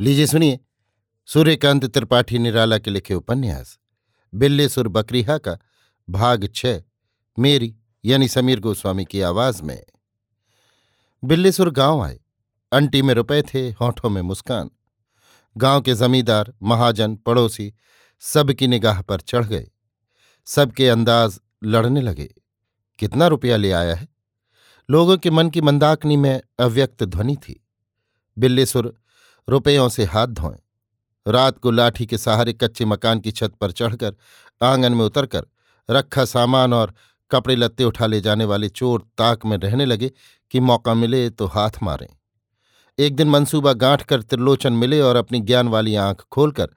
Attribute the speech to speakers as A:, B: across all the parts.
A: लीजिए सुनिए। सूर्यकांत त्रिपाठी निराला के लिखे उपन्यास। बिल्लेसुर बकरीहा का भाग छ। मेरी, यानी समीर गोस्वामी की आवाज़ में। बिल्लेसुर गाँव आए। अंटी में रुपए थे, होठों में मुस्कान। गाँव के जमींदार, महाजन, पड़ोसी सबकी निगाह पर चढ़ गए। सबके अंदाज लड़ने लगे। कितना रुपया ले आया है? लोगों के मन की मंदाकनी में अव्यक्त ध्वनि थी। बिल्लेसुर रुपयों से हाथ धोएँ। रात को लाठी के सहारे कच्चे मकान की छत पर चढ़कर आँगन में उतरकर रखा सामान और कपड़े लत्ते उठा ले जाने वाले चोर ताक में रहने लगे कि मौका मिले तो हाथ मारें। एक दिन मंसूबा गांठ कर त्रिलोचन मिले और अपनी ज्ञान वाली आँख खोलकर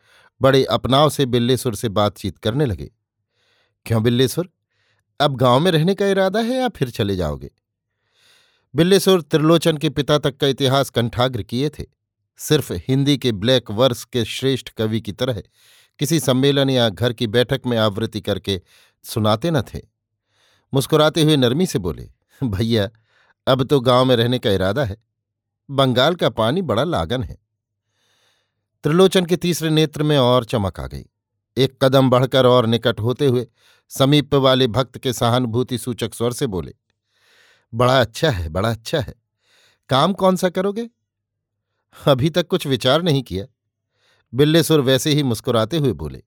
A: बड़े अपनाव से बिल्लेसुर से बातचीत करने लगे। क्यों बिल्लेसुर? अब गाँव में रहने का इरादा है या फिर चले जाओगे? बिल्लेसुर त्रिलोचन के पिता तक का इतिहास कंठाग्र किए थे। सिर्फ़ हिंदी के ब्लैक वर्स के श्रेष्ठ कवि की तरह किसी सम्मेलन या घर की बैठक में आवृत्ति करके सुनाते न थे। मुस्कुराते हुए नरमी से बोले, भैया, अब तो गाँव में रहने का इरादा है। बंगाल का पानी बड़ा लागन है। त्रिलोचन के तीसरे नेत्र में और चमक आ गई। एक कदम बढ़कर और निकट होते हुए समीप वाले भक्त के सहानुभूति सूचक स्वर से बोले, बड़ा अच्छा है, बड़ा अच्छा है। काम कौन सा करोगे? अभी तक कुछ विचार नहीं किया। बिल्लेसुर वैसे ही मुस्कुराते हुए बोले,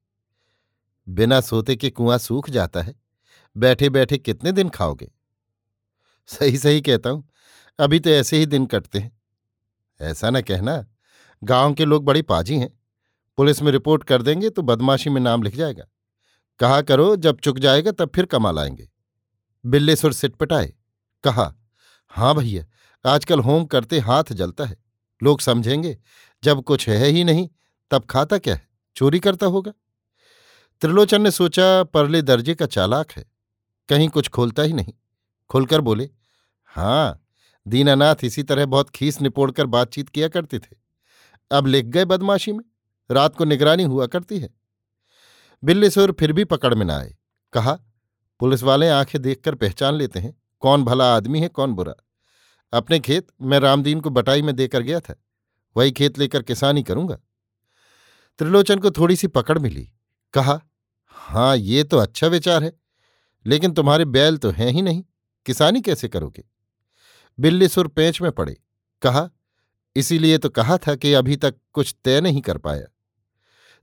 A: बिना सोते के कुआँ सूख जाता है। बैठे बैठे कितने दिन खाओगे? सही सही कहता हूँ, अभी तो ऐसे ही दिन कटते हैं। ऐसा न कहना, गाँव के लोग बड़ी पाजी हैं। पुलिस में रिपोर्ट कर देंगे तो बदमाशी में नाम लिख जाएगा। कहा करो, जब चुक जाएगा तब फिर कमा लाएँगे बिल्लेसुर सिटपटाए, कहा, हाँ भैया, आजकल होम करते हाथ जलता है। लोग समझेंगे, जब कुछ है ही नहीं, तब खाता क्या है? चोरी करता होगा। त्रिलोचन ने सोचा, परले दर्जे का चालाक है, कहीं कुछ खोलता ही नहीं। खुलकर बोले हाँ दीनानाथ इसी तरह बहुत खीस निपोड़कर बातचीत किया करते थे। अब लिख गए बदमाशी में, रात को निगरानी हुआ करती है। बिल्लीसुर फिर भी पकड़ में न आए। कहा पुलिस वाले आँखें देखकर पहचान लेते हैं, कौन भला आदमी है, कौन बुरा। अपने खेत मैं रामदीन को बटाई में देकर गया था। वही खेत लेकर किसानी करूँगा। त्रिलोचन को थोड़ी सी पकड़ मिली। कहा हाँ ये तो अच्छा विचार है, लेकिन तुम्हारे बैल तो हैं ही नहीं। किसानी कैसे करोगे? बिल्ली सुर पेंच में पड़े। कहा, इसीलिए तो कहा था कि अभी तक कुछ तय नहीं कर पाया।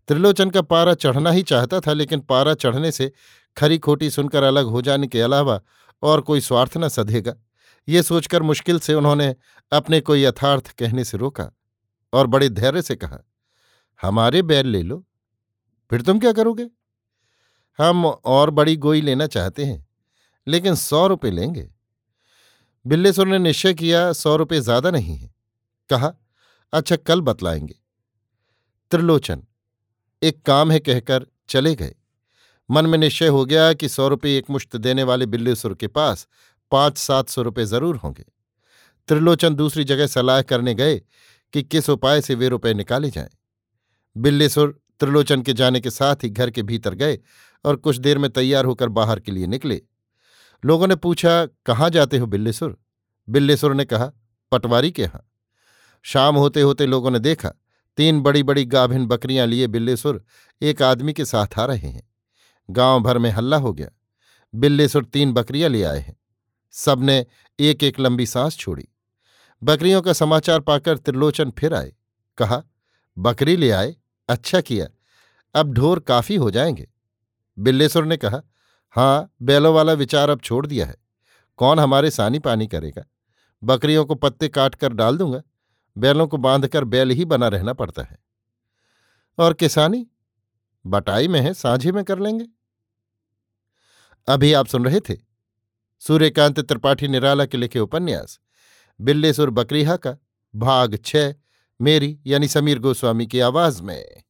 A: त्रिलोचन का पारा चढ़ना ही चाहता था, लेकिन पारा चढ़ने से खरी खोटी सुनकर अलग हो जाने के अलावा और कोई स्वार्थ न सधेगा। ये सोचकर मुश्किल से उन्होंने अपने को यथार्थ कहने से रोका और बड़े धैर्य से कहा, हमारे बैल ले लो। फिर तुम क्या करोगे? हम और बड़ी गोई लेना चाहते हैं, लेकिन सौ रुपये लेंगे। बिल्लेसुर ने निश्चय किया सौ रुपये ज़्यादा नहीं है। कहा अच्छा कल बतलाएँगे। त्रिलोचन, एक काम है कहकर चले गए। मन में निश्चय हो गया कि सौ रुपये एक मुश्त देने वाले बिल्लेसुर के पास पाँच सात सौ रुपये ज़रूर होंगे। त्रिलोचन दूसरी जगह सलाह करने गए कि किस उपाय से वे रुपए निकाले जाएँ। बिल्लेसुर त्रिलोचन के जाने के साथ ही घर के भीतर गए और कुछ देर में तैयार होकर बाहर के लिए निकले। लोगों ने पूछा, कहाँ जाते हो बिल्लेसुर? बिल्लेसुर ने कहा, पटवारी के यहाँ। शाम होते होते लोगों ने देखा, तीन बड़ी बड़ी गाभिन बकरियाँ लिए बिल्लेसुर एक आदमी के साथ आ रहे हैं। गाँव भर में हल्ला हो गया। बिल्लेसुर तीन बकरियाँ ले आए हैं। सबने एक एक लंबी सांस छोड़ी। बकरियों का समाचार पाकर त्रिलोचन फिर आए। कहा, बकरी ले आए अच्छा किया, अब ढोर काफ़ी हो जाएँगे। बिल्लेसुर ने कहा हाँ बैलों वाला विचार अब छोड़ दिया है। कौन हमारे सानी पानी करेगा? बकरियों को पत्ते काट कर डाल दूँगा। बैलों को बांधकर बैल ही बना रहना पड़ता है। और किसानी बटाई में है, साझे में कर लेंगे? अभी आप सुन रहे थे सूर्यकांत त्रिपाठी निराला के लिखे उपन्यास, बिल्लेसुर बकरीहा का, भाग छ, मेरी यानी समीर गोस्वामी की आवाज़ में।